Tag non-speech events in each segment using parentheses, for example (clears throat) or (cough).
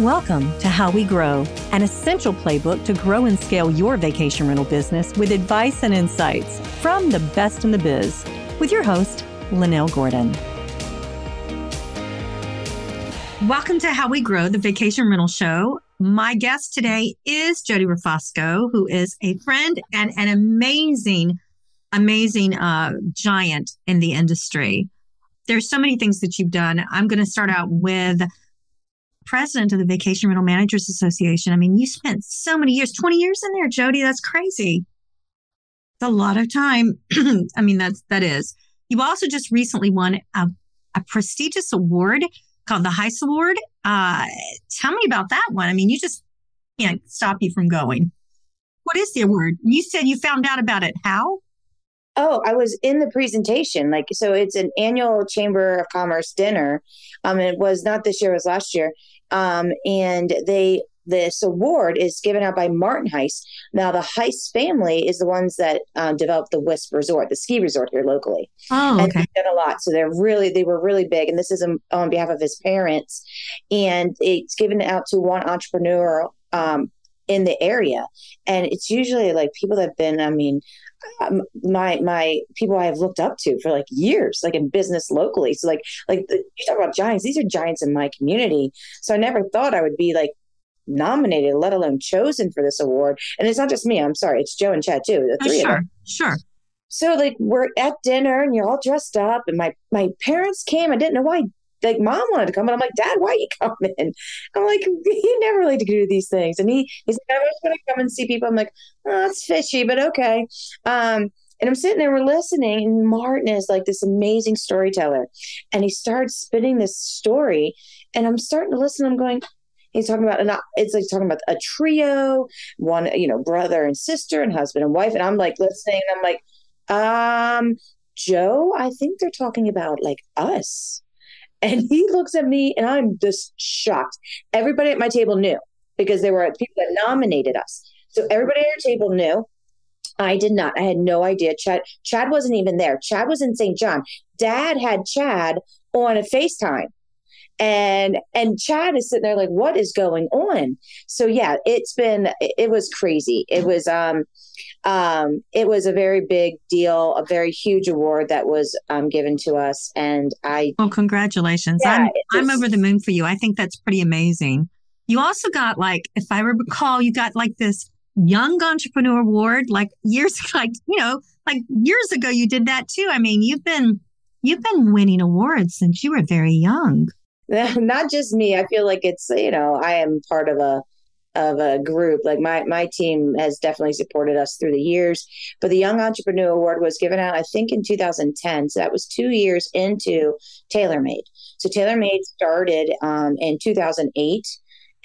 Welcome to How We Grow, an essential playbook to grow and scale your vacation rental business with advice and insights from the best in the biz. With your host, Lynell Gordon. Welcome to How We Grow, the vacation rental show. My guest today is Jodi Refosco, who is a friend and an amazing, amazing uh, giant in the industry. There's so many things that you've done. I'm going to start out with president of the Vacation Rental Managers Association. I mean, you spent so many years, 20 years in there, Jodi. That's crazy. It's a lot of time. (clears throat) I mean, that's that is. You also just recently won a, a prestigious award called the Heist Award. Uh, tell me about that one. I mean, you just can't stop you from going. What is the award? You said you found out about it. How? Oh, I was in the presentation. Like, so it's an annual Chamber of Commerce dinner. Um, it was not this year; it was last year. Um, and they this award is given out by Martin Heist. Now, the Heist family is the ones that um, developed the Wisp Resort, the ski resort here locally. Oh, okay. And they've done a lot, so they're really they were really big. And this is on behalf of his parents, and it's given out to one entrepreneur um, in the area, and it's usually like people that have been, I mean, um, my my people I have looked up to for like years, like in business locally. So like like you talk about giants; these are giants in my community. So I never thought I would be like nominated, let alone chosen for this award. And it's not just me. I'm sorry, it's Joe and Chad too. The oh, three sure, of them. Sure. So like we're at dinner and you're all dressed up, and my my parents came. I didn't know why like mom wanted to come, and I'm like, Dad, why are you (laughs) coming? I'm like, he never to do these things, and he he's like, I was going to come and see people. I'm like, oh, that's fishy, but okay. Um, and I'm sitting there, we're listening, and Martin is like this amazing storyteller, and he starts spinning this story, and I'm starting to listen. I'm going, he's talking about, and it's like talking about a trio, one, you know, brother and sister, and husband and wife, and I'm like listening, and I'm like, um, Joe, I think they're talking about like us. And he looks at me and I'm just shocked. Everybody at my table knew because they were people that nominated us. So everybody at our table knew. I did not. I had no idea. Chad Chad wasn't even there. Chad was in St. John. Dad had Chad on a FaceTime and and chad is sitting there like what is going on? So yeah it's been it was crazy. It was um um it was a very big deal a very huge award that was um given to us. And i well congratulations. Yeah, i'm i'm over the moon for you. I think that's pretty amazing. You also got like if i recall you got like this young entrepreneur award like years (laughs) like you know like years ago you did that too. I mean you've been you've been winning awards since you were very young (laughs) not just me. I feel like it's you know I am part of a of a group. Like my my team has definitely supported us through the years. But the Young Entrepreneur Award was given out, I think, in 2010. So that was two years into Taylor-Made. So Taylor-Made started um, in 2008,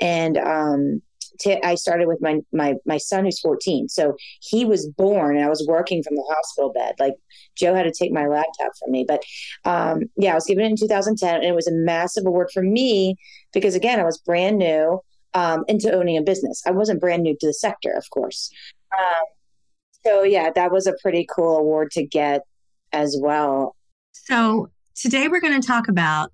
and um, I started with my my my son who's 14. So he was born, and I was working from the hospital bed. Like Joe had to take my laptop from me. But um, yeah, I was given it in 2010, and it was a massive award for me because again, I was brand new um, into owning a business. I wasn't brand new to the sector, of course. Um, so yeah, that was a pretty cool award to get as well. So today we're going to talk about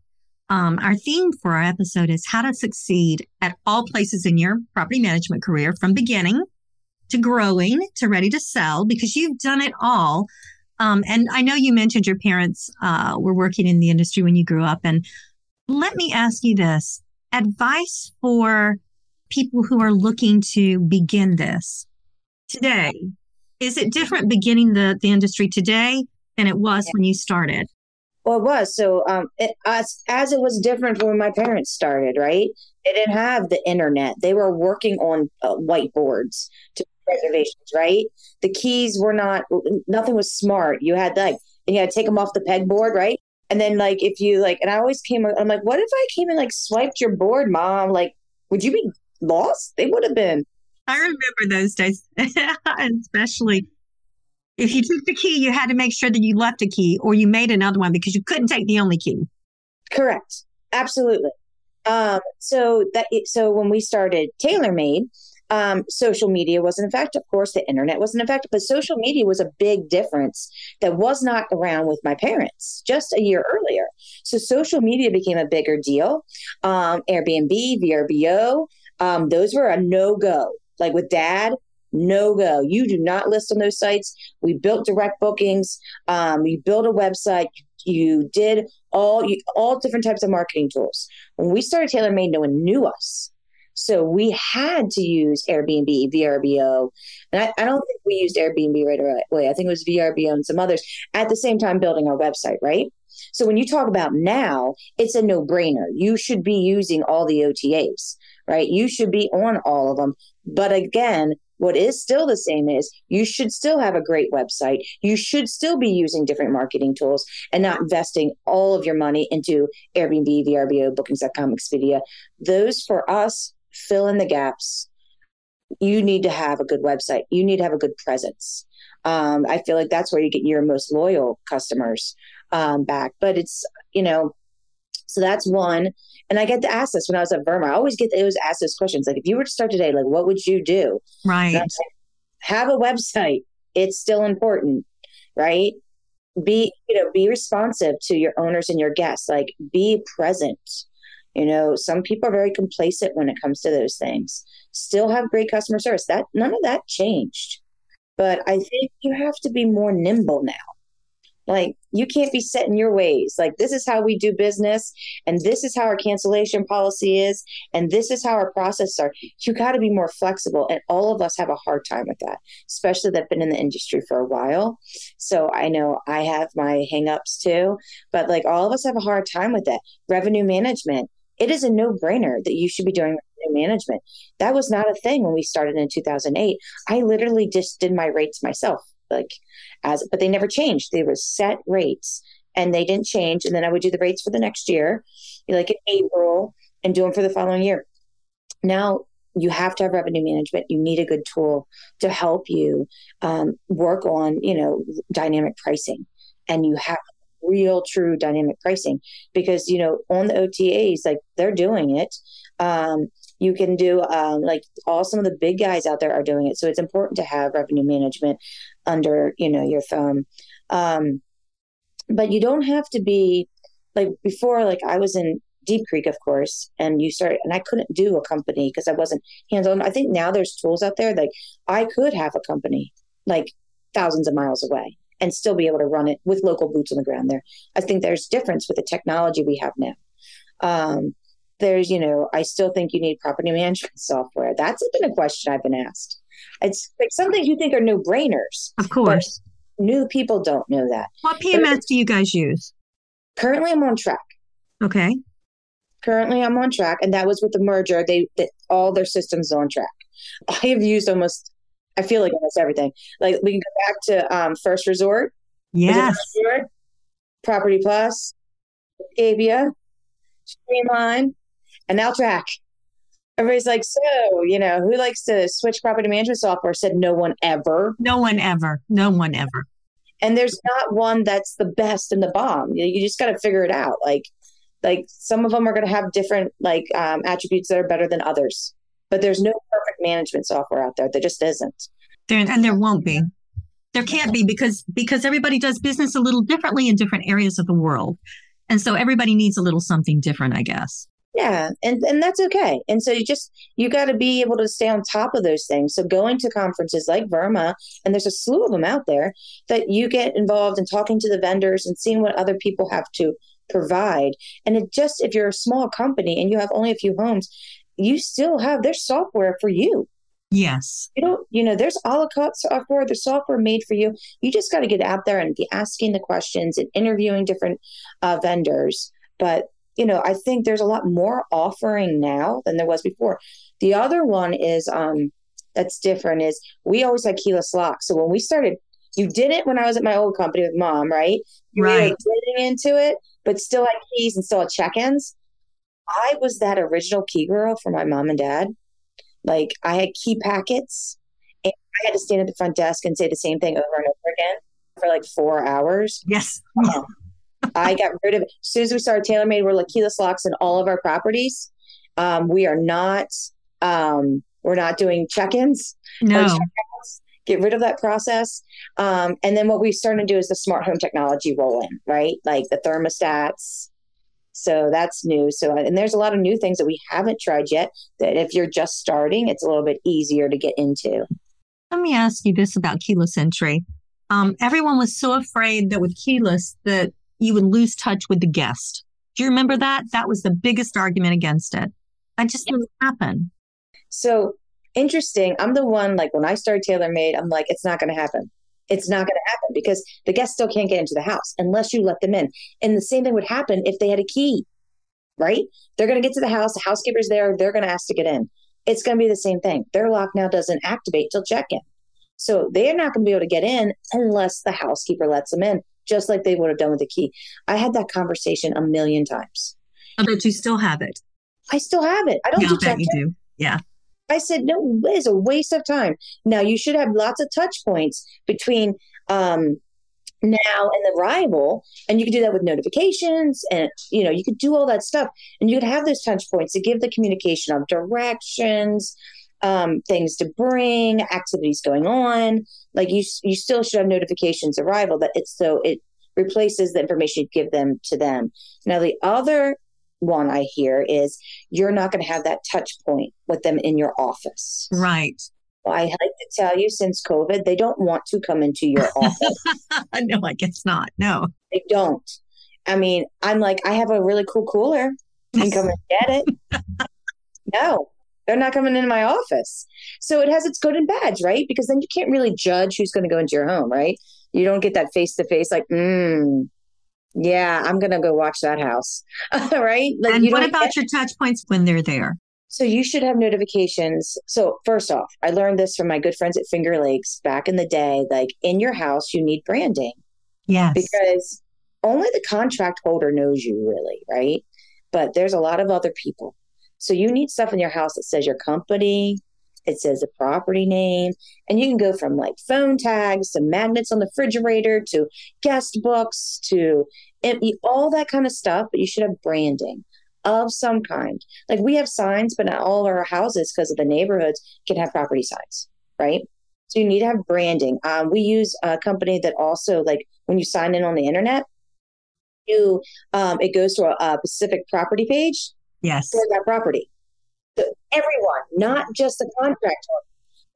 um, our theme for our episode is how to succeed at all places in your property management career from beginning to growing to ready to sell because you've done it all. Um, and I know you mentioned your parents uh, were working in the industry when you grew up. And let me ask you this advice for people who are looking to begin this today. Is it different beginning the, the industry today than it was yeah. when you started? Well, it was. So, um, it, as, as it was different when my parents started, right? They didn't have the internet. They were working on uh, whiteboards to reservations, right? The keys were not, nothing was smart. You had like, and you had to take them off the pegboard, right? And then like, if you like, and I always came, I'm like, what if I came and like swiped your board, mom? Like, would you be lost? They would have been. I remember those days, (laughs) especially if you took the key, you had to make sure that you left a key or you made another one because you couldn't take the only key. Correct. Absolutely. Um, so that so when we started Taylor-Made, um, social media wasn't effective. Of course, the internet wasn't effective, but social media was a big difference that was not around with my parents just a year earlier. So social media became a bigger deal. Um, Airbnb, VRBO, um, those were a no go. Like with dad, no go. You do not list on those sites. We built direct bookings. Um, we built a website. You did all you, all different types of marketing tools. When we started Taylor-Made, no one knew us. So we had to use Airbnb, VRBO. And I, I, don't think we used Airbnb right away. I think it was VRBO and some others at the same time building our website, right? So when you talk about now, it's a no brainer. You should be using all the OTAs, right? You should be on all of them. But again, what is still the same is you should still have a great website. You should still be using different marketing tools and not investing all of your money into Airbnb, VRBO, Bookings.com, Expedia. Those for us fill in the gaps. You need to have a good website. You need to have a good presence. Um, I feel like that's where you get your most loyal customers um, back. But it's, you know, so that's one. And I get to ask this when I was at VRMA. I always get those asked those questions. Like, if you were to start today, like, what would you do? Right. Like, have a website. It's still important, right? Be, you know, be responsive to your owners and your guests. Like, be present. You know, some people are very complacent when it comes to those things. Still have great customer service. That none of that changed. But I think you have to be more nimble now. Like you can't be set in your ways. Like this is how we do business, and this is how our cancellation policy is, and this is how our process are. You got to be more flexible, and all of us have a hard time with that, especially that have been in the industry for a while. So I know I have my hangups too, but like all of us have a hard time with that. Revenue management. It is a no brainer that you should be doing revenue management. That was not a thing when we started in 2008. I literally just did my rates myself like as but they never changed they were set rates and they didn't change and then i would do the rates for the next year like in april and do them for the following year now you have to have revenue management you need a good tool to help you um, work on you know dynamic pricing and you have real true dynamic pricing because you know on the otas like they're doing it. Um, you can do um, like all some of the big guys out there are doing it. So it's important to have revenue management under you know your thumb. Um, but you don't have to be like before like i was in deep creek of course and you started and i couldn't do a company because i wasn't hands on i think now there's tools out there like i could have a company like thousands of miles away and still be able to run it with local boots on the ground there. I think there's difference with the technology we have now. Um, there's you know i still think you need property management software. That's been a question i've been asked. It's like some things you think are no brainers of course. new people don't know that. What pms do you guys use? Currently i'm on track. Okay. Currently i'm on track and that was with the merger. They, they all their systems on track. I have used almost i feel like almost everything like we can go back to um, first resort yes resort, property plus avia streamline and now track. Everybody's like, so, you know, who likes to switch property management software? Said no one ever. No one ever. No one ever. And there's not one that's the best in the bomb. You, you just got to figure it out. Like, like some of them are going to have different like um, attributes that are better than others. But there's no perfect management software out there. There just isn't. There and there won't be. There can't be because because everybody does business a little differently in different areas of the world. And so everybody needs a little something different, I guess. Yeah, and and that's okay. And so you just you got to be able to stay on top of those things. So going to conferences like VRMA, and there's a slew of them out there that you get involved in talking to the vendors and seeing what other people have to provide. And it just if you're a small company and you have only a few homes, you still have their software for you. Yes. You don't, you know, there's a la carte software, there's software made for you. You just got to get out there and be asking the questions and interviewing different uh, vendors. But, you know, I think there's a lot more offering now than there was before. The other one is, um, that's different is we always had keyless locks. So when we started, you did it when I was at my old company with mom, right? You right. were getting into it, but still had keys and still had check-ins. I was that original key girl for my mom and dad. Like I had key packets and I had to stand at the front desk and say the same thing over and over again for like four hours. Yes. Um, I got rid of it. As soon as we started Taylor-Made, we're like keyless locks in all of our properties. Um, we are not um, We're not doing check-ins. No. Get rid of that process. Um, and then what we've started to do is the smart home technology roll in, right? Like the thermostats. So that's new. So, and there's a lot of new things that we haven't tried yet that if you're just starting, it's a little bit easier to get into. Let me ask you this about keyless entry. Um, everyone was so afraid that with keyless that you would lose touch with the guest. Do you remember that? That was the biggest argument against it. I just didn't happen. So interesting. I'm the one like when I started Taylor-Made, I'm like, it's not going to happen. It's not going to happen because the guests still can't get into the house unless you let them in. And the same thing would happen if they had a key, right? They're going to get to the house. The housekeeper's there. They're going to ask to get in. It's going to be the same thing. Their lock now doesn't activate till check in. So they're not going to be able to get in unless the housekeeper lets them in, just like they would have done with the key. I had that conversation a million times. I bet you still have it. I still have it. I don't Yeah, do you check-in. do. Yeah. I said, no, it's a waste of time. Now you should have lots of touch points between um, now and the arrival, and you could do that with notifications, and you know you could do all that stuff, and you could have those touch points to give the communication of directions, um, things to bring, activities going on. Like you, you still should have notifications arrival. That it's so it replaces the information you give them to them. Now the other one I hear is you're not going to have that touch point with them in your office. Right. Well, I like to tell you, since COVID, they don't want to come into your office. (laughs) no, I guess not. No. they don't. I mean, I'm like, I have a really cool cooler. Can come and (laughs) get it. no, they're not coming into my office. So it has its good and bads, right? Because then you can't really judge who's going to go into your home, right? You don't get that face to face, like, mm, yeah, I'm going to go watch that house, (laughs) right? Like, and what about get- your touch points when they're there? So you should have notifications. So first off, I learned this from my good friends at Finger Lakes back in the day. Like in your house, you need branding Yes. because only the contract holder knows you really, right? But there's a lot of other people. So you need stuff in your house that says your company, it says a property name, and you can go from like phone tags to magnets on the refrigerator to guest books to all that kind of stuff. But you should have branding of some kind. Like we have signs, but not all of our houses, because of the neighborhoods, can have property signs, right? So you need to have branding. Um, we use a company that also like when you sign in on the internet, you um, it goes to a, a specific property page yes. for that property. Everyone, not just the contractor.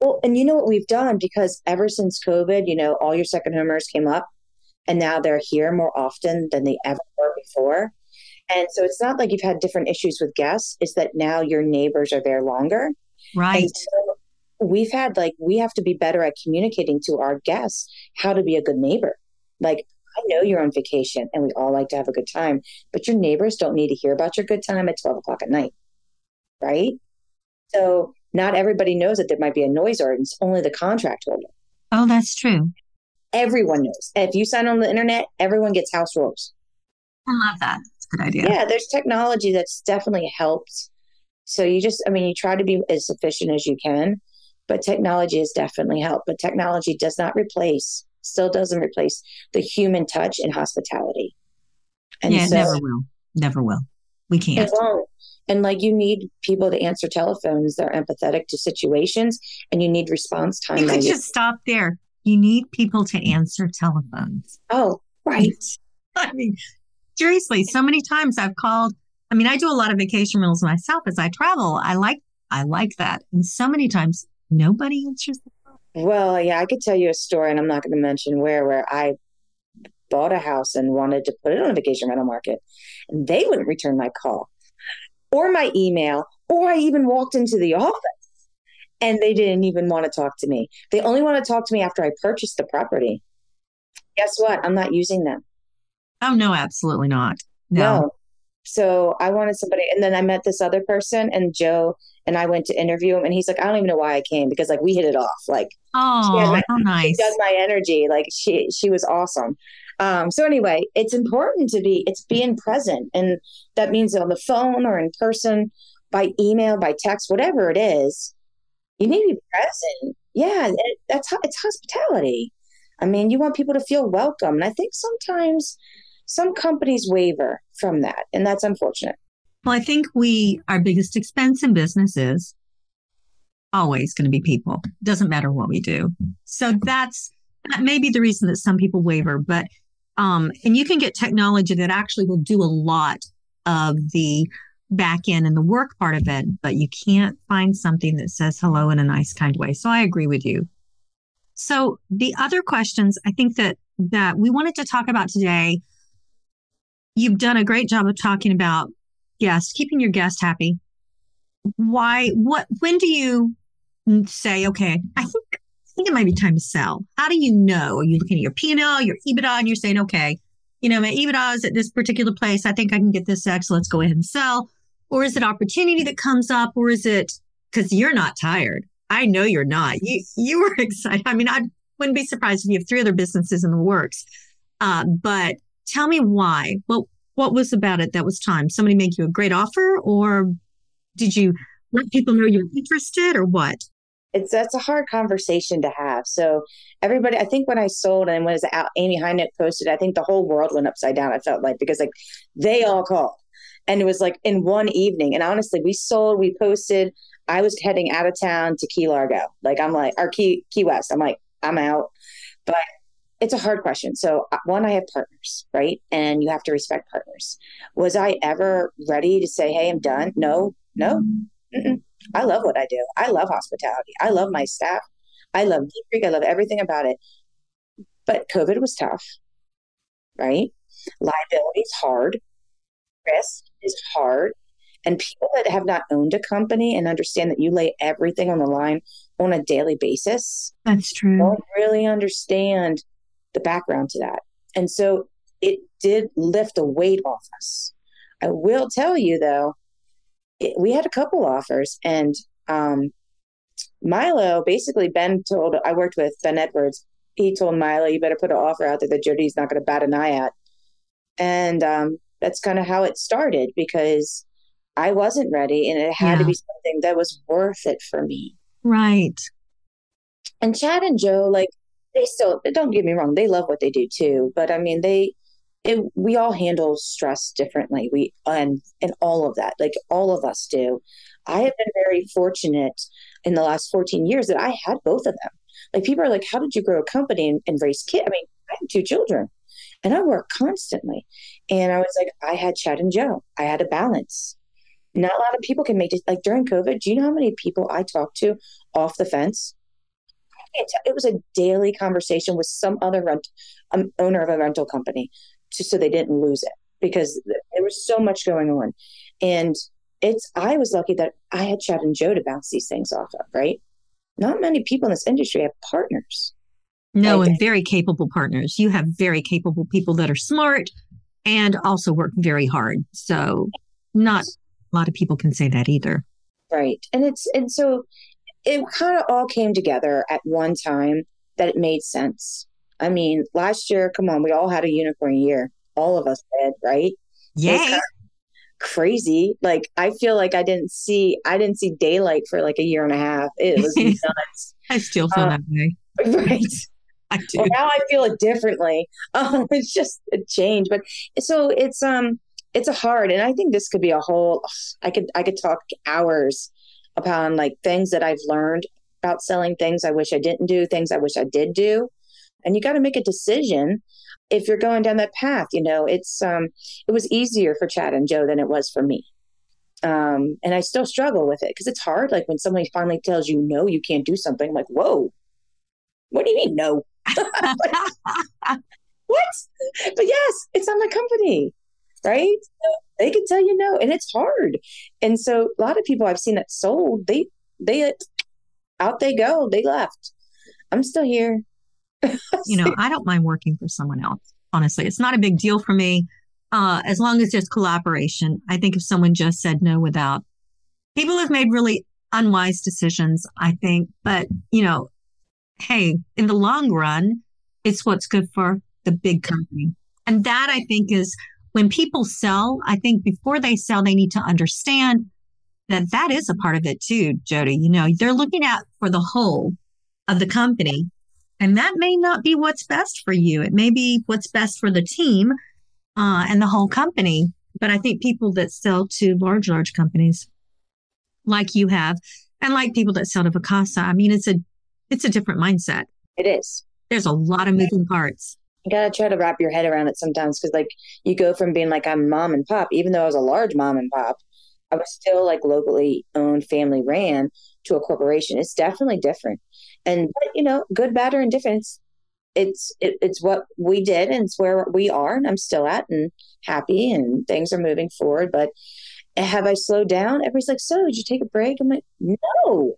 Well, and you know what we've done because ever since COVID, you know, all your second homers came up, and now they're here more often than they ever were before. And so it's not like you've had different issues with guests; it's that now your neighbors are there longer. Right. And so we've had like we have to be better at communicating to our guests how to be a good neighbor. Like I know you're on vacation and we all like to have a good time, but your neighbors don't need to hear about your good time at 12 o'clock at night. Right. So not everybody knows that there might be a noise ordinance, only the contract holder. Oh, that's true. Everyone knows. If you sign on the internet, everyone gets house rules. I love that. It's a good idea. Yeah, there's technology that's definitely helped. So you just, I mean, you try to be as efficient as you can, but technology has definitely helped. But technology does not replace, still doesn't replace the human touch in hospitality. And yeah, it so never will. Never will. We can't. won't. And like you need people to answer telephones that are empathetic to situations, and you need response time. You could just stop there. You need people to answer telephones. oh, right. (laughs) I mean, seriously, so many times I've called. I mean, I do a lot of vacation rentals myself as I travel. I like, I like that. And so many times nobody answers. The- Well, yeah, I could tell you a story, and I'm not going to mention where, where I bought a house and wanted to put it on a vacation rental market, and they wouldn't return my call or my email, or I even walked into the office and they didn't even want to talk to me. They only want to talk to me after I purchased the property. Guess what? I'm not using them. oh no, absolutely not. No. No. So I wanted somebody, and then I met this other person, and Joe and I went to interview him, and he's like, I don't even know why I came because like we hit it off. Like Oh, Yeah, like, how she nice. dug my energy. Like she she was awesome. Um, so anyway, it's important to be it's being present, and that means on the phone or in person, by email, by text, whatever it is. You need to be present. Yeah, that's it's hospitality. I mean, you want people to feel welcome, and I think sometimes some companies waver from that, and that's unfortunate. Well, I think we, our biggest expense in business is always going to be people. Doesn't matter what we do. So that's that may be the reason that some people waver, but um, and you can get technology that actually will do a lot of the back end and the work part of it, but you can't find something that says hello in a nice kind way. So I agree with you. So the other questions I think that that we wanted to talk about today, you've done a great job of talking about guests, keeping your guest happy. Why what when do you say, okay, I think think it might be time to sell? How do you know? Are you looking at your P&L, your EBITDA, and you're saying, okay, you know, my EBITDA is at this particular place. I think I can get this X. Let's go ahead and sell. Or is it opportunity that comes up? Or is it because you're not tired? I know you're not. You you were (laughs) excited. I mean, I wouldn't be surprised if you have three other businesses in the works. Uh, but tell me why. Well, what was about it that was time? Somebody make you a great offer, or did you let people know you were interested, or what? It's that's a hard conversation to have. So everybody, I think when I sold and was out, Amy Hinote posted, I think the whole world went upside down. I felt like because like they all called and it was like in one evening. And honestly, we sold, we posted. I was heading out of town to Key Largo. Like I'm like, or Key Key West. I'm like, I'm out. But it's a hard question. So uh, one, I have partners, right? And you have to respect partners. Was I ever ready to say, "Hey, I'm done"? No, no. Mm-mm. I love what I do. I love hospitality. I love my staff. I love Deep Creek. I love everything about it. But COVID was tough, right? Liability is hard risk is hard. And people that have not owned a company and understand that you lay everything on the line on a daily basis. That's true. Don't really understand the background to that. And so it did lift a weight off us. I will tell you though, it, we had a couple offers and um, Milo basically Ben told I worked with Ben Edwards. He told Milo, you better put an offer out there that Jodi's not going to bat an eye at. And um, that's kind of how it started because I wasn't ready and it had yeah. to be something that was worth it for me. Right. And Chad and Joe, like, they still, don't get me wrong, they love what they do too. But I mean, they, it, we all handle stress differently. We, and, and all of that, like all of us do. I have been very fortunate in the last 14 years that I had both of them. Like, people are like, how did you grow a company and, and raise kids? I mean, I have two children and I work constantly. And I was like, I had Chad and Joe. I had a balance. Not a lot of people can make it. Like during COVID, do you know how many people I talked to off the fence? It was a daily conversation with some other rent um, owner of a rental company, so they didn't lose it because there was so much going on. And it's I was lucky that I had Chad and Joe to bounce these things off of. Right? Not many people in this industry have partners. No, and very capable partners. You have very capable people that are smart and also work very hard. So, not a lot of people can say that either. Right. And it's, and so it kind of all came together at one time that it made sense. I mean, last year, come on, we all had a unicorn year. All of us did, right? Yeah crazy. Like I feel like I didn't see I didn't see daylight for like a year and a half. It was (laughs) nuts. I still feel um, that way. (laughs) Right. I do. Well, now I feel it differently. Um, (laughs) it's just a change, but so it's um it's a hard, and I think this could be a whole. I could I could talk hours upon like things that I've learned about selling, things I wish I didn't do, things I wish I did do, and you got to make a decision if you're going down that path. You know, it's um it was easier for Chad and Joe than it was for me. Um, and I still struggle with it because it's hard. Like when somebody finally tells you no, you can't do something. I'm like, whoa, what do you mean no? (laughs) what? But yes, it's on my company, right? They can tell you no, and it's hard. And so a lot of people I've seen that sold, they they out they go, they left. I'm still here. (laughs) you know, I don't mind working for someone else. Honestly, it's not a big deal for me. Uh, as long as there's collaboration. I think if someone just said no without people have made really unwise decisions, I think, but you know, hey, in the long run, it's what's good for the big company. And that I think is when people sell, I think before they sell, they need to understand that that is a part of it too, Jodi. You know, they're looking at for the whole of the company. And that may not be what's best for you. It may be what's best for the team uh, and the whole company. But I think people that sell to large, large companies like you have, And like people that sell to Vacasa, I mean, it's a it's a different mindset. It is. There's a lot of moving parts. You gotta try to wrap your head around it sometimes because like you go from being like I'm mom and pop, even though I was a large mom and pop, I was still like locally owned, family ran to a corporation. It's definitely different. And you know, good, bad, or indifferent, it's it's it, it's what we did and it's where we are and I'm still at and happy and things are moving forward. But have I slowed down? Everybody's like, so did you take a break? I'm like, no.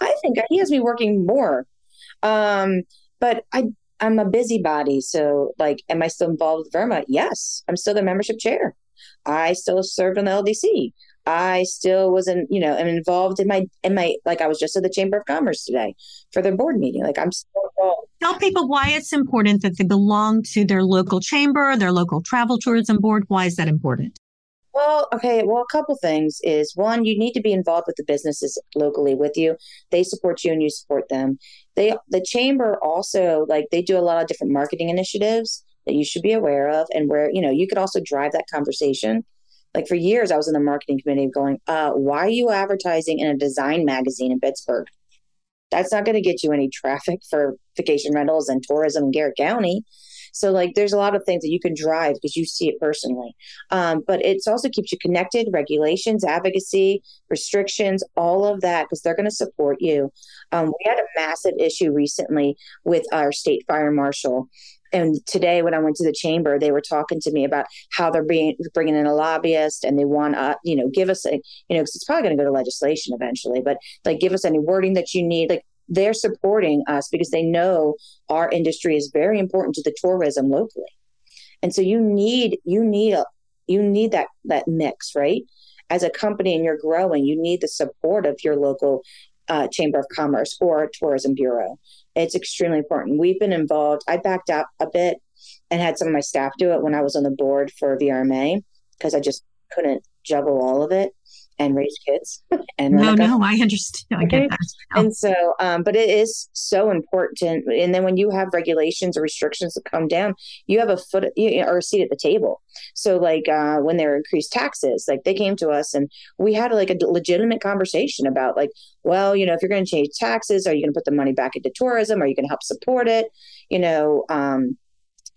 I think he has me working more. Um, but I I'm a busybody. So like, am I still involved with VRMA? Yes. I'm still the membership chair. I still served on the LDC. I still wasn't, you know, am involved in my in my like I was just at the Chamber of Commerce today for their board meeting. Like I'm still involved. Tell people why it's important that they belong to their local chamber, their local travel tourism board. Why is that important? Well, okay. Well, a couple things is one, you need to be involved with the businesses locally with you. They support you and you support them. They, the chamber also like they do a lot of different marketing initiatives that you should be aware of, and where you know you could also drive that conversation. Like for years, I was in the marketing committee going, uh, "Why are you advertising in a design magazine in Pittsburgh? That's not going to get you any traffic for vacation rentals and tourism in Garrett County." So like there's a lot of things that you can drive because you see it personally. Um, but it also keeps you connected, regulations, advocacy, restrictions, all of that, because they're going to support you. Um, we had a massive issue recently with our state fire marshal and today when i went to the chamber they were talking to me about how they're being bringing in a lobbyist and they want to you know give us a you know because it's probably going to go to legislation eventually but like give us any wording that you need like they're supporting us because they know our industry is very important to the tourism locally. And so you need you need you need that that mix right? As a company and you're growing you need the support of your local uh, chamber of commerce or tourism bureau. It's extremely important. We've been involved i backed out a bit and had some of my staff do it when i was on the board for vrma because i just couldn't juggle all of it and raise kids. and no, no, I understand. I get that. And so, um, but it is so important. And then when you have regulations or restrictions that come down, you have a foot or a seat at the table. So, like uh, when there were increased taxes, like they came to us and we had like a legitimate conversation about like, well, you know, if you're going to change taxes, are you going to put the money back into tourism? Are you going to help support it? You know, um,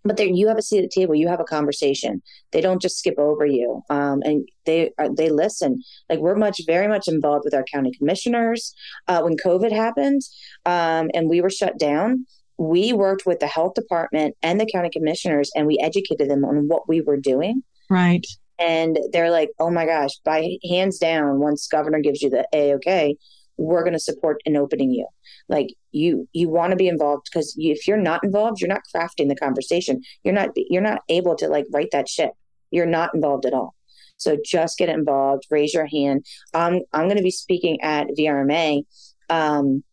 but there you have a seat at the table you have a conversation. They don't just skip over you um, and they uh, they listen. Like we're much very much involved with our county commissioners. Uh, when covid happened um, and we were shut down we worked with the health department and the county commissioners and we educated them on what we were doing. Right. And they're like oh my gosh by hands down once governor gives you the a okay we're going to support an opening you like you you want to be involved because if you're not involved you're not crafting the conversation. You're not you're not able to like write that shit. You're not involved at all. So just get involved raise your hand. I'm i'm going to be speaking at vrma um,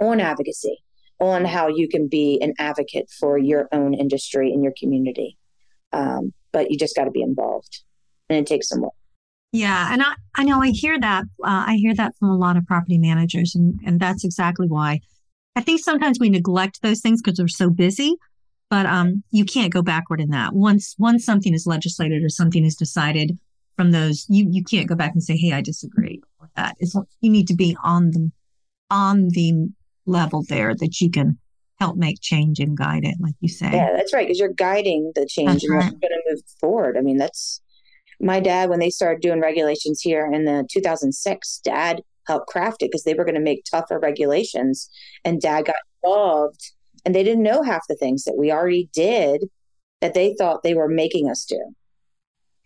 on advocacy on how you can be an advocate for your own industry and your community. Um, but you just got to be involved and it takes some work yeah, and I, I know I hear that. Uh, I hear that from a lot of property managers, and and that's exactly why. I think sometimes we neglect those things because we're so busy, but um, you can't go backward in that. Once once something is legislated or something is decided from those, you you can't go back and say, "Hey, I disagree." with that it's, you need to be on the on the level there that you can help make change and guide it, like you say. Yeah, that's right, because you're guiding the change that's and right. going to move forward. I mean, that's my dad, when they started doing regulations here in the 2006, dad helped craft it because they were going to make tougher regulations. And dad got involved and they didn't know half the things that we already did that they thought they were making us do.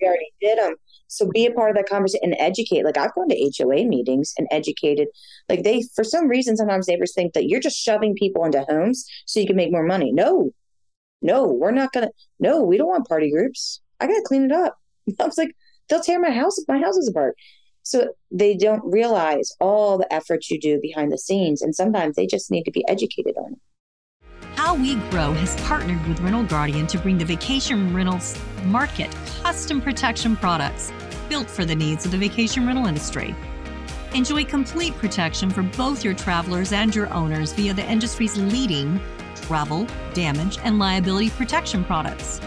We already did them. So be a part of that conversation and educate. Like I've gone to HOA meetings and educated. Like they, for some reason, sometimes neighbors think that you're just shoving people into homes so you can make more money. No, no, we're not going to. No, we don't want party groups. I got to clean it up. (laughs) I was like, they'll tear my house my houses apart. So they don't realize all the efforts you do behind the scenes, and sometimes they just need to be educated on it. How We Grow has partnered with Rental Guardian to bring the vacation rentals market custom protection products built for the needs of the vacation rental industry. Enjoy complete protection for both your travelers and your owners via the industry's leading travel, damage, and liability protection products.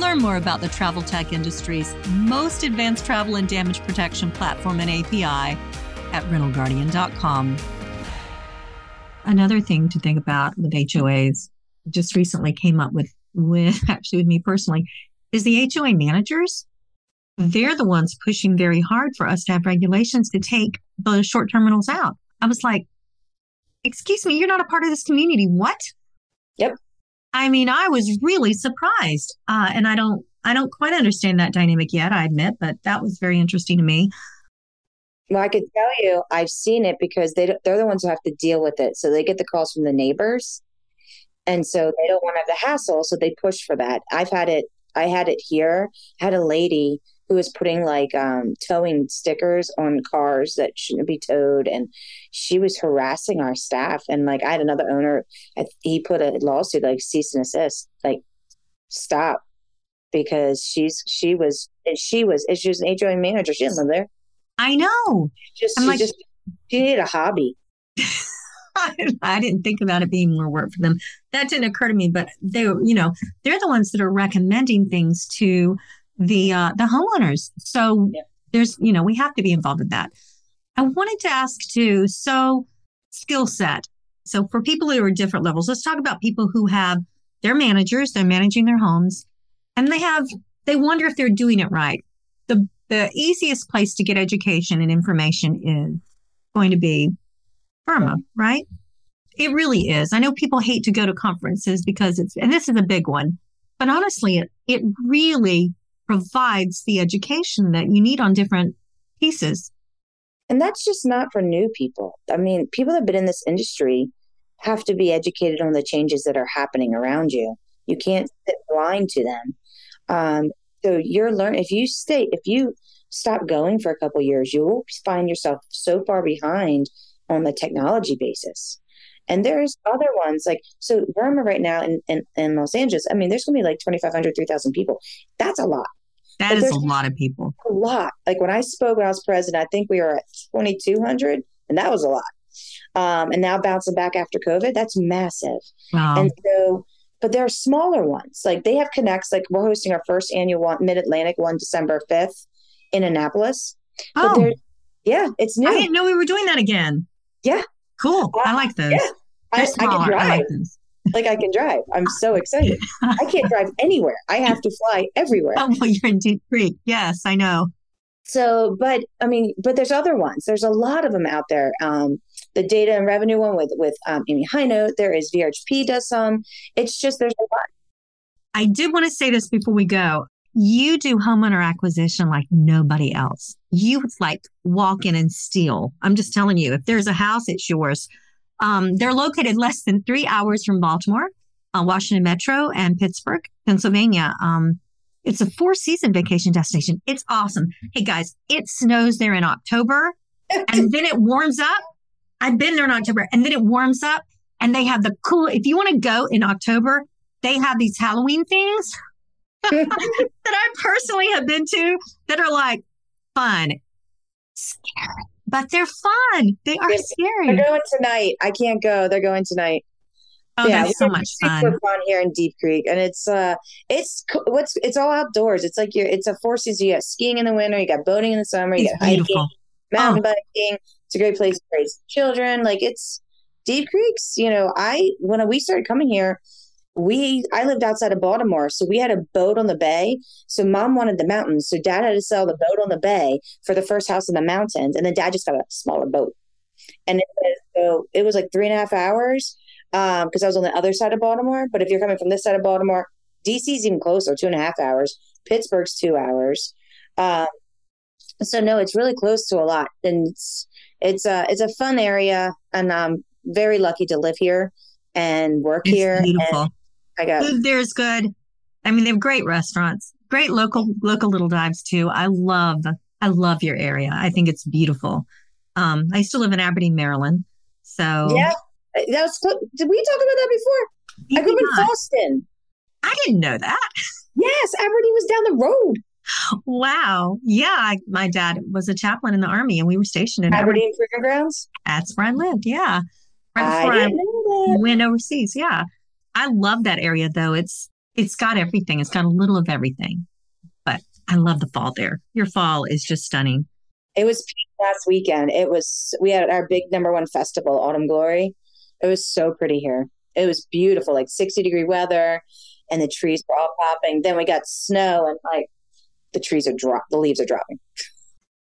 Learn more about the travel tech industry's most advanced travel and damage protection platform and API at rentalguardian.com. Another thing to think about with HOAs just recently came up with, with (laughs) actually with me personally is the HOA managers. They're the ones pushing very hard for us to have regulations to take the short terminals out. I was like, excuse me, you're not a part of this community. What? I mean, I was really surprised. Uh, and I don't, I don't quite understand that dynamic yet, I admit, but that was very interesting to me. Well, I could tell you, I've seen it because they they're the ones who have to deal with it. So they get the calls from the neighbors, and so they don't want to have the hassle. So they push for that. I've had it. I had it here. Had a lady who was putting like um, towing stickers on cars that shouldn't be towed, and she was harassing our staff. And like I had another owner, he put a lawsuit like cease and assist, like stop, because she's she was she was she was an HOA manager. She didn't live there. I know. Just I'm she like, just she needed a hobby. (laughs) I didn't think about it being more work for them. That didn't occur to me, but they, you know, they're the ones that are recommending things to the uh, the homeowners. So yeah. there's, you know, we have to be involved in that. I wanted to ask too. So skill set. So for people who are different levels, let's talk about people who have their managers. They're managing their homes, and they have they wonder if they're doing it right. The the easiest place to get education and information is going to be VRMA, right? It really is. I know people hate to go to conferences because it's, and this is a big one, but honestly, it, it really provides the education that you need on different pieces. And that's just not for new people. I mean, people that have been in this industry have to be educated on the changes that are happening around you. You can't sit blind to them. Um, so you're learning if you stay if you stop going for a couple years, you will find yourself so far behind on the technology basis. And there's other ones like so VRMA right now in, in, in Los Angeles. I mean, there's gonna be like 2,500, 3,000 people. That's a lot. That is a lot of people. A lot. Like when I spoke when I was president, I think we were at 2,200, and that was a lot. Um, and now bouncing back after COVID, that's massive. Wow. And so, but there are smaller ones. Like they have connects. Like we're hosting our first annual Mid Atlantic one, December 5th in Annapolis. Oh, yeah, it's new. I didn't know we were doing that again. Yeah, cool. Uh, I like those. Yeah, I, I, can drive. I like, like I can drive. I'm so excited. I can't drive anywhere. I have to fly everywhere. Oh, well, you're in Deep Creek. Yes, I know. So, but I mean, but there's other ones. There's a lot of them out there. Um, the data and revenue one with with um, Amy Hinote. There is VRHP does some. It's just there's a lot. I did want to say this before we go you do homeowner acquisition like nobody else. You like walk in and steal. I'm just telling you, if there's a house, it's yours. Um, they're located less than three hours from Baltimore, uh, Washington Metro, and Pittsburgh, Pennsylvania. Um, it's a four season vacation destination. It's awesome. Hey guys, it snows there in October and then it warms up. I've been there in October and then it warms up and they have the cool, if you want to go in October, they have these Halloween things (laughs) that I personally have been to that are like fun, scary, but they're fun. They are scary. They're going tonight. I can't go. They're going tonight. Oh, yeah, that's so much fun. Super fun here in Deep Creek, and it's uh, it's what's it's all outdoors. It's like you're it's a four seasons. You got skiing in the winter, you got boating in the summer, you it's got beautiful. hiking, mountain oh. biking. It's a great place to raise children. Like it's Deep Creeks. You know, I when we started coming here, we I lived outside of Baltimore, so we had a boat on the bay. So mom wanted the mountains, so dad had to sell the boat on the bay for the first house in the mountains, and then dad just got a smaller boat. And it was, so it was like three and a half hours because um, I was on the other side of Baltimore. But if you're coming from this side of Baltimore, DC's even closer, two and a half hours. Pittsburgh's two hours. Um, so no, it's really close to a lot, and it's it's a it's a fun area, and I'm very lucky to live here and work it's here. Beautiful. And I got food there's good. I mean, they have great restaurants, great local local little dives too. I love I love your area. I think it's beautiful. Um, I used to live in Aberdeen, Maryland. So yeah, that was. Did we talk about that before? Maybe I grew up in Boston. I didn't know that. Yes, Aberdeen was down the road. Wow. Yeah, I, my dad was a chaplain in the army, and we were stationed in Aberdeen Proving Grounds. That's where I lived. Yeah, right before I, I went overseas. Yeah, I love that area though. It's it's got everything. It's got a little of everything. But I love the fall there. Your fall is just stunning. It was peak last weekend. It was we had our big number one festival, Autumn Glory. It was so pretty here. It was beautiful, like 60 degree weather, and the trees were all popping. Then we got snow, and like the trees are drop, the leaves are dropping.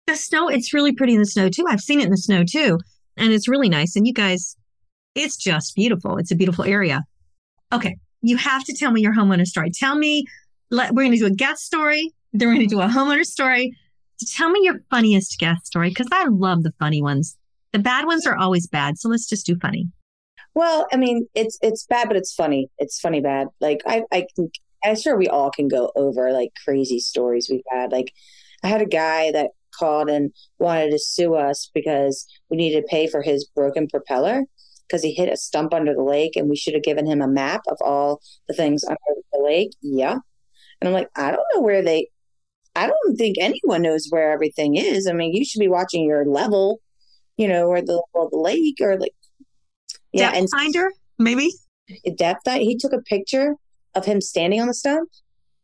The snow, it's really pretty in the snow too. I've seen it in the snow too, and it's really nice. And you guys, it's just beautiful. It's a beautiful area. Okay, you have to tell me your homeowner story. Tell me. Let, we're going to do a guest story. Then we're going to do a homeowner story. Tell me your funniest guest story because I love the funny ones. The bad ones are always bad. So let's just do funny. Well, I mean, it's it's bad, but it's funny. It's funny bad. Like I I can I'm sure we all can go over like crazy stories we've had. Like I had a guy that called and wanted to sue us because we needed to pay for his broken propeller because he hit a stump under the lake and we should have given him a map of all the things under the lake. Yeah. And I'm like, I don't know where they I don't think anyone knows where everything is. I mean, you should be watching your level, you know, or the level of the lake or like yeah, depth and finder, maybe. Depth he took a picture of him standing on the stump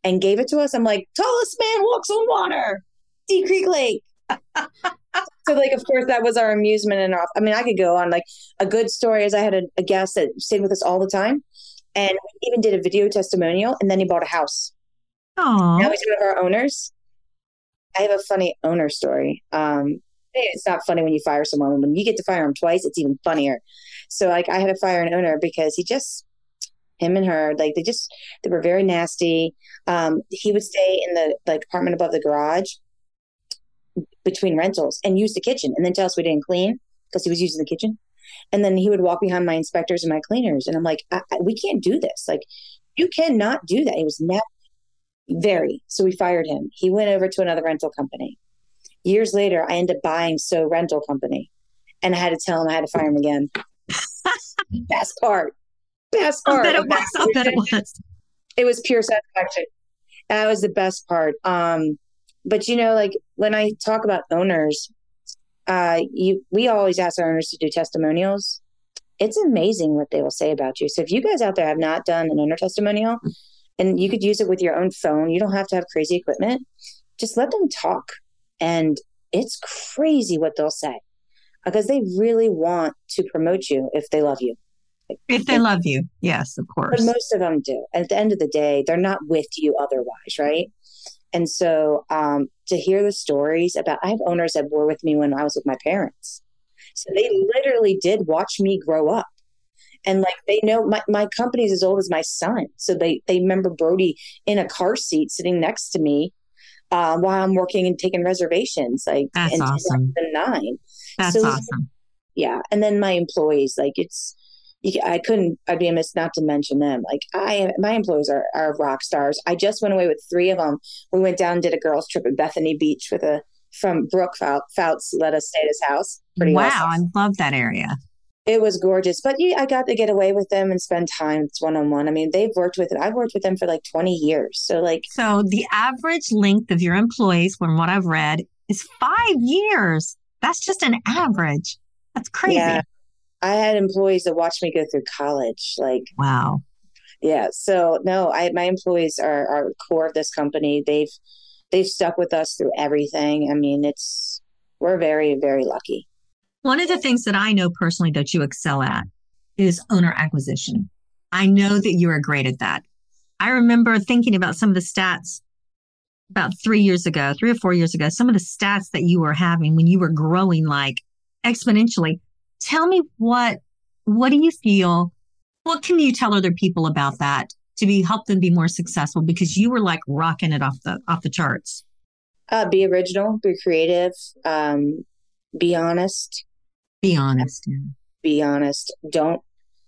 and gave it to us. I'm like, tallest man walks on water, Deep Creek Lake. So like of course that was our amusement and our, I mean I could go on like a good story is I had a, a guest that stayed with us all the time and even did a video testimonial and then he bought a house. Oh, now he's one of our owners. I have a funny owner story. Um, it's not funny when you fire someone. When you get to fire them twice, it's even funnier. So like I had to fire an owner because he just him and her like they just they were very nasty. Um, he would stay in the like apartment above the garage between rentals and use the kitchen and then tell us we didn't clean because he was using the kitchen. And then he would walk behind my inspectors and my cleaners. And I'm like, I, I, we can't do this. Like, you cannot do that. He was never very. So we fired him. He went over to another rental company. Years later, I ended up buying So Rental Company. And I had to tell him I had to fire him again. (laughs) Best part. Best part. I bet it was. I bet it was. It was pure satisfaction. That was the best part. Um, but you know, like when I talk about owners, uh, you we always ask our owners to do testimonials. It's amazing what they will say about you. So if you guys out there have not done an owner testimonial, and you could use it with your own phone, you don't have to have crazy equipment. Just let them talk, and it's crazy what they'll say because they really want to promote you if they love you. If they love you, yes, of course. But most of them do. At the end of the day, they're not with you otherwise, right? And so um, to hear the stories about, I have owners that were with me when I was with my parents. So they literally did watch me grow up. And like they know my, my company's as old as my son. So they, they remember Brody in a car seat sitting next to me uh, while I'm working and taking reservations. Like That's in awesome. 2009. That's so, awesome. Yeah. And then my employees, like it's, I couldn't, I'd be amiss not to mention them. Like I, my employees are, are rock stars. I just went away with three of them. We went down and did a girls trip at Bethany Beach with a, from Brooke Fouts let us stay at his house. Pretty wow. Awesome. I love that area. It was gorgeous, but yeah, I got to get away with them and spend time one on one. I mean, they've worked with it. I've worked with them for like 20 years. So like, so the average length of your employees, from what I've read, is five years. That's just an average. That's crazy. Yeah. I had employees that watched me go through college. Like, wow. Yeah. So no, I my employees are are core of this company. They've they've stuck with us through everything. I mean, it's we're very very lucky. One of the things that I know personally that you excel at is owner acquisition. I know that you are great at that. I remember thinking about some of the stats about three years ago, three or four years ago, some of the stats that you were having when you were growing like exponentially. Tell me what what do you feel? What can you tell other people about that to be help them be more successful? Because you were like rocking it off the off the charts. Uh, be original, be creative, um, be honest. Be honest. Be honest. Don't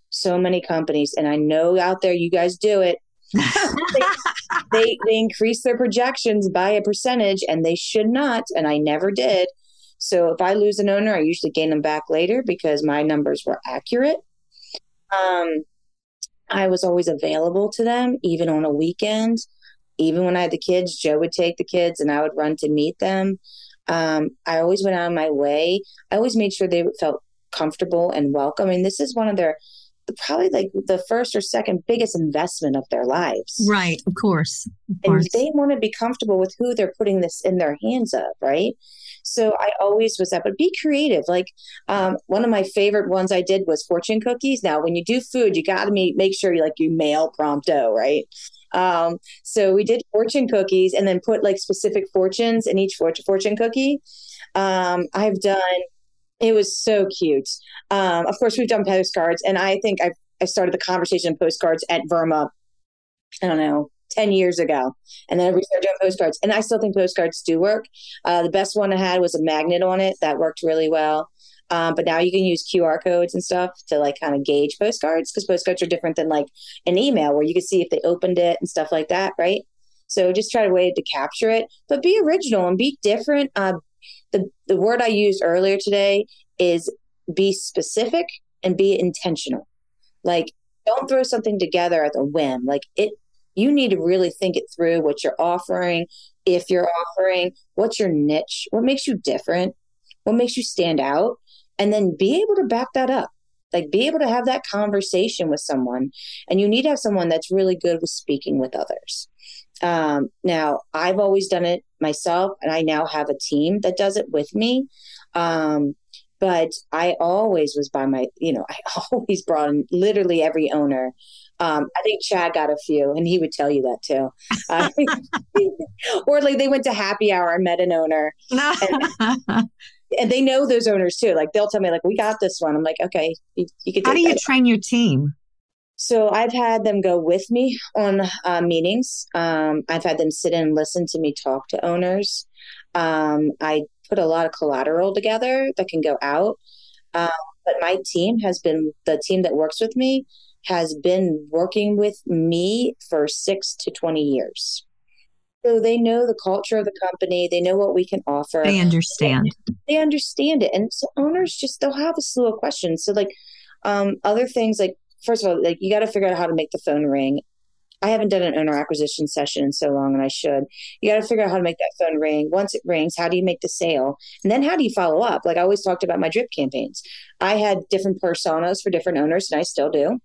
so many companies, and I know out there you guys do it. they, (laughs) they they increase their projections by a percentage, and they should not. And I never did. So if I lose an owner, I usually gain them back later because my numbers were accurate. Um, I was always available to them, even on a weekend. Even when I had the kids, Joe would take the kids and I would run to meet them. Um, I always went out of my way. I always made sure they felt comfortable and welcome. I And this is one of their probably like the first or second biggest investment of their lives. Right, of course. Of course. They want to be comfortable with who they're putting this in their hands of, right? So I always was that, but be creative. Like um, one of my favorite ones I did was fortune cookies. Now, when you do food, you got to make sure you like you mail prompto, right? Um, so we did fortune cookies and then put like specific fortunes in each fortune cookie. Um, I've done. It was so cute. Um, of course, we've done postcards, and I think I've I started the conversation postcards at VRMA. I don't know, 10 years ago. And then we started doing postcards. And I still think postcards do work. Uh, the best one I had was a magnet on it that worked really well. Um, but now you can use QR codes and stuff to like kind of gauge postcards because postcards are different than like an email where you can see if they opened it and stuff like that, right? So just try to way to capture it, but be original and be different. Uh, the the word I used earlier today is be specific and be intentional. Like don't throw something together at the whim. Like it you need to really think it through what you're offering, if you're offering, what's your niche, what makes you different, what makes you stand out, and then be able to back that up. Like be able to have that conversation with someone. And you need to have someone that's really good with speaking with others. Um, now, I've always done it myself, and I now have a team that does it with me. Um, but I always was by my, you know, (laughs) I always brought in literally every owner um, I think Chad got a few, and he would tell you that too. Uh, (laughs) or like they went to happy hour and met an owner, and, (laughs) and, they know those owners too. Like they'll tell me, like, "We got this one." I'm like, "Okay, you, you can." How do you that. train your team? So I've had them go with me on uh, meetings. Um, I've had them sit and listen to me talk to owners. Um, I put a lot of collateral together that can go out. Um, but my team has been the team that works with me has been working with me for six to 20 years. So they know the culture of the company, they know what we can offer. They understand. They, they understand it. And so owners just, they'll have a slew of questions. So, like, um, other things like, first of all, like, you got to figure out how to make the phone ring. I haven't done an owner acquisition session in so long, and I should. You got to figure out how to make that phone ring. Once it rings, how do you make the sale? And then how do you follow up? Like I always talked about my drip campaigns. I had different personas for different owners, and I still do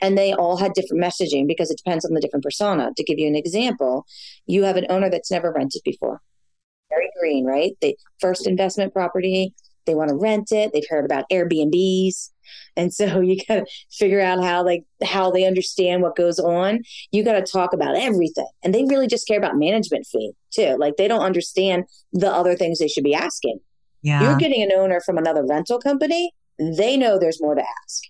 and they all had different messaging because it depends on the different persona. To give you an example, you have an owner that's never rented before. Very green, right? They first investment property, they want to rent it. They've heard about Airbnbs. And so (laughs) you got to figure out how like how they understand what goes on. You got to talk about everything. And they really just care about management fee too. Like they don't understand the other things they should be asking. Yeah. You're getting an owner from another rental company, they know there's more to ask.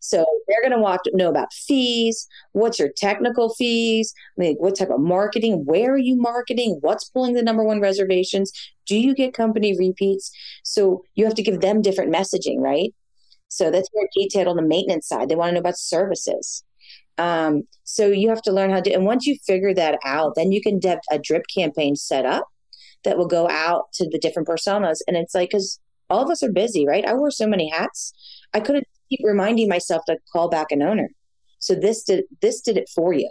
So they're going to want to know about fees. What's your technical fees? Like what type of marketing? Where are you marketing? What's pulling the number one reservations? Do you get company repeats? So you have to give them different messaging, right? So that's more detailed on the maintenance side. They want to know about services. Um, so you have to learn how to, and once you figure that out, then you can have a drip campaign set up that will go out to the different personas. And it's like, because all of us are busy, right? I wear so many hats. I couldn't keep reminding myself to call back an owner. So this did this did it for you.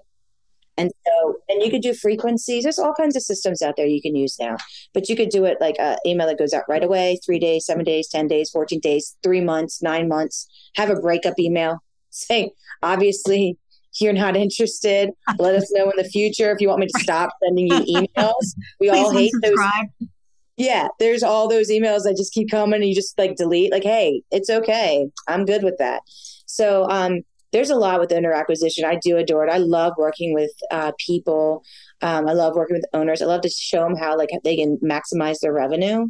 And so, and you could do frequencies. There's all kinds of systems out there you can use now, but you could do it like an email that goes out right away, three days, seven days, 10 days, 14 days, three months, nine months, have a breakup email (laughs) saying, obviously, you're not interested. Let us know in the future if you want me to stop sending you (laughs) emails. We all hate those. Yeah, there's all those emails that just keep coming and you just like delete. Like, hey, it's okay. I'm good with that. So um, there's a lot with owner acquisition. I do adore it. I love working with uh, people. Um, I love working with owners. I love to show them how like they can maximize their revenue.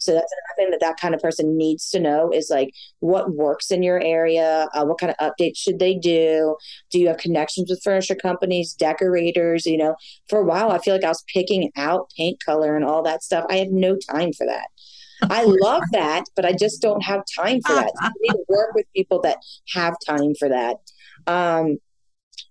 So that's another thing that that kind of person needs to know is like what works in your area, uh, what kind of updates should they do? Do you have connections with furniture companies, decorators? You know, for a while, I feel like I was picking out paint color and all that stuff. I had no time for that. I love that, but I just don't have time for that. So I need to (laughs) work with people that have time for that. Um,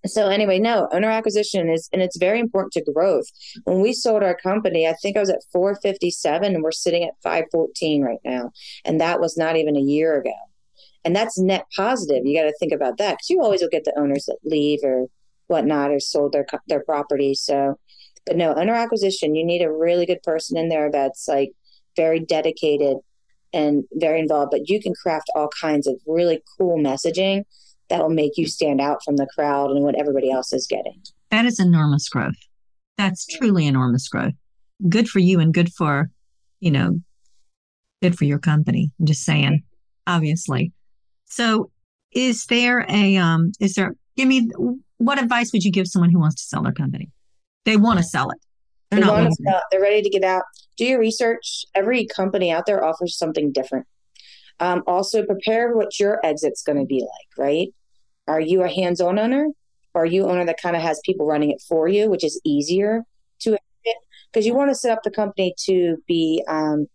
so anyway, no, owner acquisition is and it's very important to growth. When we sold our company, I think I was at 457 and we're sitting at 514 right now. And that was not even a year ago. And that's net positive. You got to think about that because you always will get the owners that leave or whatnot or sold their their property. So, but no, owner acquisition, you need a really good person in there that's like very dedicated and very involved. But you can craft all kinds of really cool messaging that will make you stand out from the crowd and what everybody else is getting. That is enormous growth. That's truly enormous growth. Good for you and good for you know, good for your company. I'm just saying, obviously. So is there a, um, is there, give me, what advice would you give someone who wants to sell their company? They want to sell it. They're, not sell, they're ready to get out. Do your research. Every company out there offers something different. Um, also, prepare what your exit's going to be like, right? Are you a hands on owner? Or are you owner that kind of has people running it for you, which is easier to because you want to set up the company to be um,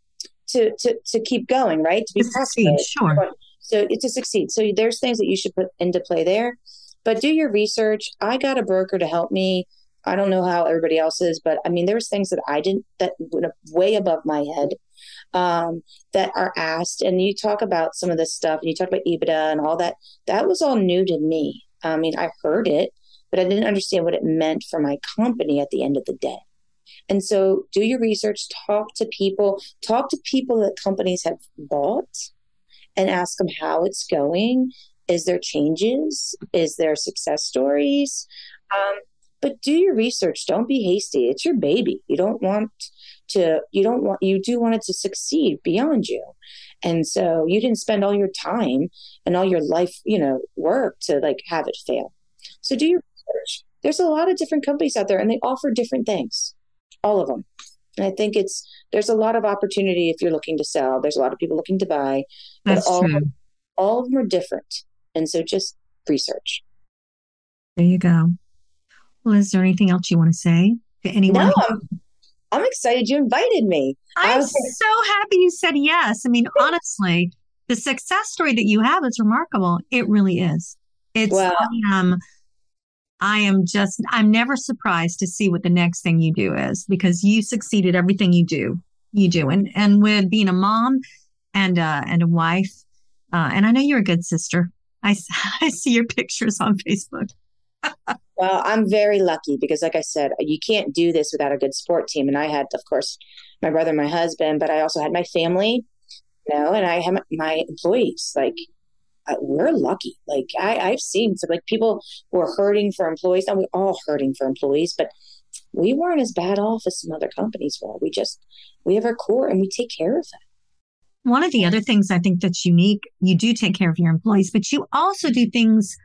to to to keep going, right? To be succeed, sure. So to succeed. So there's things that you should put into play there, but do your research. I got a broker to help me. I don't know how everybody else is, but I mean, there was things that I didn't that went way above my head um, that are asked. And you talk about some of this stuff, and you talk about EBITDA and all that. That was all new to me. I mean, I heard it, but I didn't understand what it meant for my company at the end of the day. And so do your research, talk to people, talk to people that companies have bought and ask them how it's going. Is there changes? Is there success stories? Um, but do your research. Don't be hasty. It's your baby. You don't want to, you don't want, you do want it to succeed beyond you. And so you didn't spend all your time and all your life, you know, work to like have it fail. So do your research. There's a lot of different companies out there and they offer different things all of them. And I think it's there's a lot of opportunity if you're looking to sell. There's a lot of people looking to buy. That's all, true. All of them are different, and so just research. There you go. Well, is there anything else you want to say to anyone? No, I'm, I'm excited you invited me. I'm was, so happy you said yes. I mean, (laughs) honestly, the success story that you have is remarkable. It really is. It's well, um, I am just, I'm never surprised to see what the next thing you do is because you succeeded everything you do. You do. And, and with being a mom and, uh, and a wife, uh, and I know you're a good sister. I, (laughs) I see your pictures on Facebook. (laughs) well, I'm very lucky because, like I said, you can't do this without a good sport team. And I had, of course, my brother, my husband, but I also had my family, you know, and I have my employees. Like we're lucky. Like I, I've seen some like people who are hurting for employees. Now we're all hurting for employees, but we weren't as bad off as some other companies were. We just we have our core and we take care of it. One of the other things I think that's unique, you do take care of your employees, but you also do things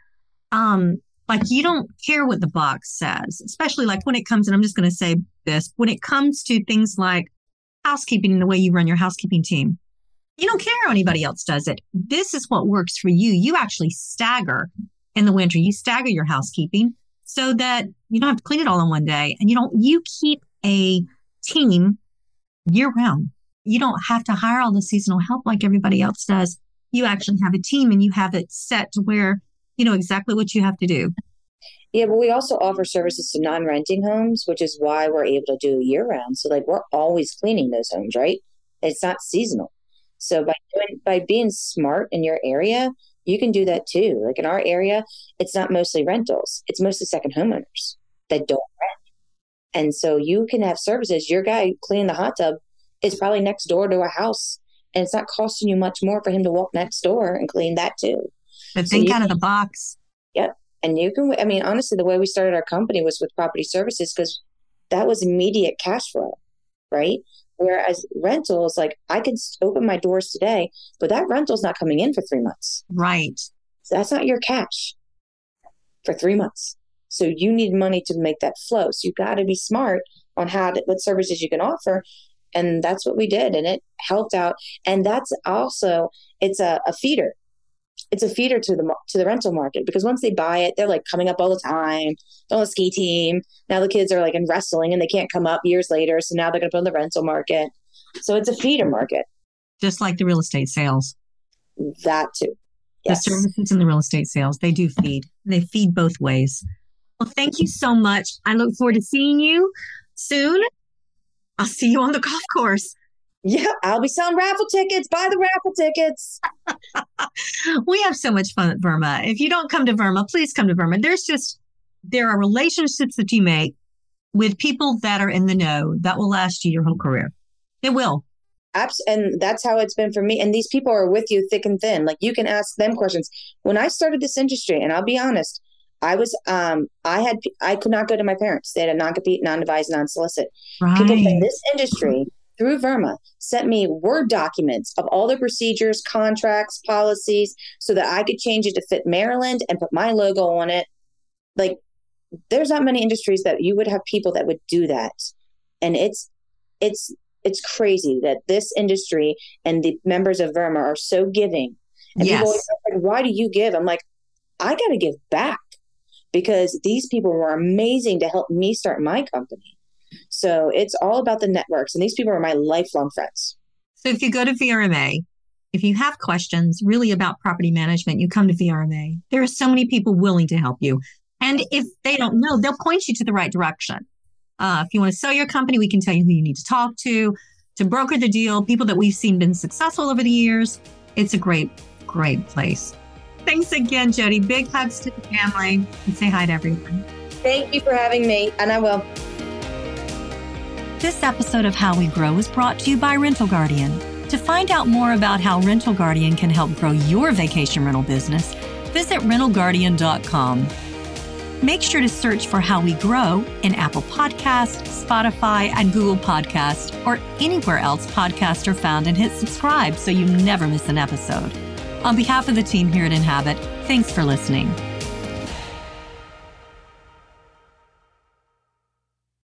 um like you don't care what the box says, especially like when it comes, and I'm just going to say this, when it comes to things like housekeeping and the way you run your housekeeping team you don't care how anybody else does it. This is what works for you. You actually stagger in the winter. You stagger your housekeeping so that you don't have to clean it all in one day and you don't, you keep a team year round. You don't have to hire all the seasonal help like everybody else does. You actually have a team and you have it set to where you know exactly what you have to do. Yeah, but we also offer services to non renting homes, which is why we're able to do year round. So, like, we're always cleaning those homes, right? It's not seasonal. So by doing, by being smart in your area, you can do that too. Like in our area, it's not mostly rentals; it's mostly second homeowners that don't rent. And so you can have services. Your guy cleaning the hot tub is probably next door to a house, and it's not costing you much more for him to walk next door and clean that too. But so think out of the box. Yep. And you can, I mean, honestly, the way we started our company was with property services because that was immediate cash flow, right? Whereas rentals, like I could open my doors today, but that rental's not coming in for three months. Right. So that's not your cash for three months. So you need money to make that flow. So you got to be smart on how to, what services you can offer. And that's what we did. And it helped out. And that's also, it's a, a feeder it's a feeder to the to the rental market because once they buy it, they're like coming up all the time. They're on the ski team. Now the kids are like in wrestling and they can't come up years later. So now they're going to put in the rental market. So it's a feeder market. Just like the real estate sales. That too. Yes. The services and the real estate sales, they do feed. They feed both ways. Well, thank you so much. I look forward to seeing you soon. I'll see you on the golf course. Yeah, I'll be selling raffle tickets. Buy the raffle tickets. (laughs) we have so much fun at VRMA. If you don't come to VRMA, please come to VRMA. There's just, there are relationships that you make with people that are in the know that will last you your whole career. It will. Abs- and that's how it's been for me. And these people are with you thick and thin. Like you can ask them questions. When I started this industry, and I'll be honest, I was um I had I could not go to my parents. They had a non compete, non advised, non solicit. Right. People in this industry through VRMA sent me Word documents of all the procedures, contracts, policies, so that I could change it to fit Maryland and put my logo on it. Like, there's not many industries that you would have people that would do that. And it's, it's, it's crazy that this industry and the members of VRMA are so giving. And yes. people like, why do you give? I'm like, I got to give back because these people were amazing to help me start my company. So it's all about the networks, and these people are my lifelong friends. So if you go to VRMA, if you have questions really about property management, you come to VRMA. There are so many people willing to help you. And if they don't know, they'll point you to the right direction. Uh, if you want to sell your company, we can tell you who you need to talk to, to broker the deal, people that we've seen been successful over the years. It's a great, great place. Thanks again, Jodi. Big hugs to the family and say hi to everyone. Thank you for having me, and I will. This episode of How We Grow is brought to you by Rental Guardian. To find out more about how Rental Guardian can help grow your vacation rental business, visit rentalguardian.com. Make sure to search for How We Grow in Apple Podcast, Spotify, and Google Podcast, or anywhere else podcasts are found and hit subscribe so you never miss an episode. On behalf of the team here at Inhabit, thanks for listening.